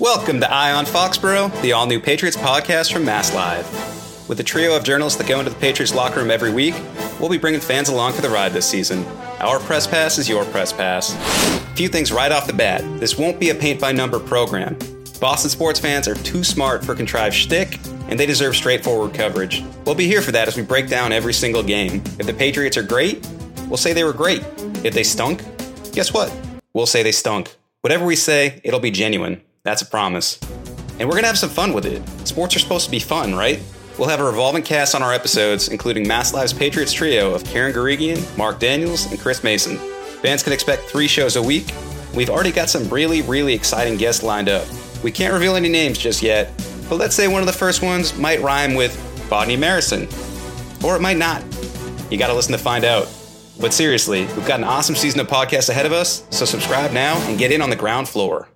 Welcome to Eye on Foxborough, the all new Patriots podcast from Mass Live. With a trio of journalists that go into the Patriots locker room every week, we'll be bringing fans along for the ride this season. Our press pass is your press pass. A few things right off the bat this won't be a paint by number program. Boston sports fans are too smart for contrived shtick, and they deserve straightforward coverage. We'll be here for that as we break down every single game. If the Patriots are great, we'll say they were great. If they stunk, guess what? We'll say they stunk. Whatever we say, it'll be genuine. That's a promise. And we're gonna have some fun with it. Sports are supposed to be fun, right? We'll have a revolving cast on our episodes, including Mass Live's Patriots trio of Karen Guregian, Mark Daniels, and Chris Mason. Fans can expect three shows a week. We've already got some really, really exciting guests lined up. We can't reveal any names just yet, but let's say one of the first ones might rhyme with Bodney Marison. Or it might not. You gotta listen to find out. But seriously, we've got an awesome season of podcasts ahead of us, so subscribe now and get in on the ground floor.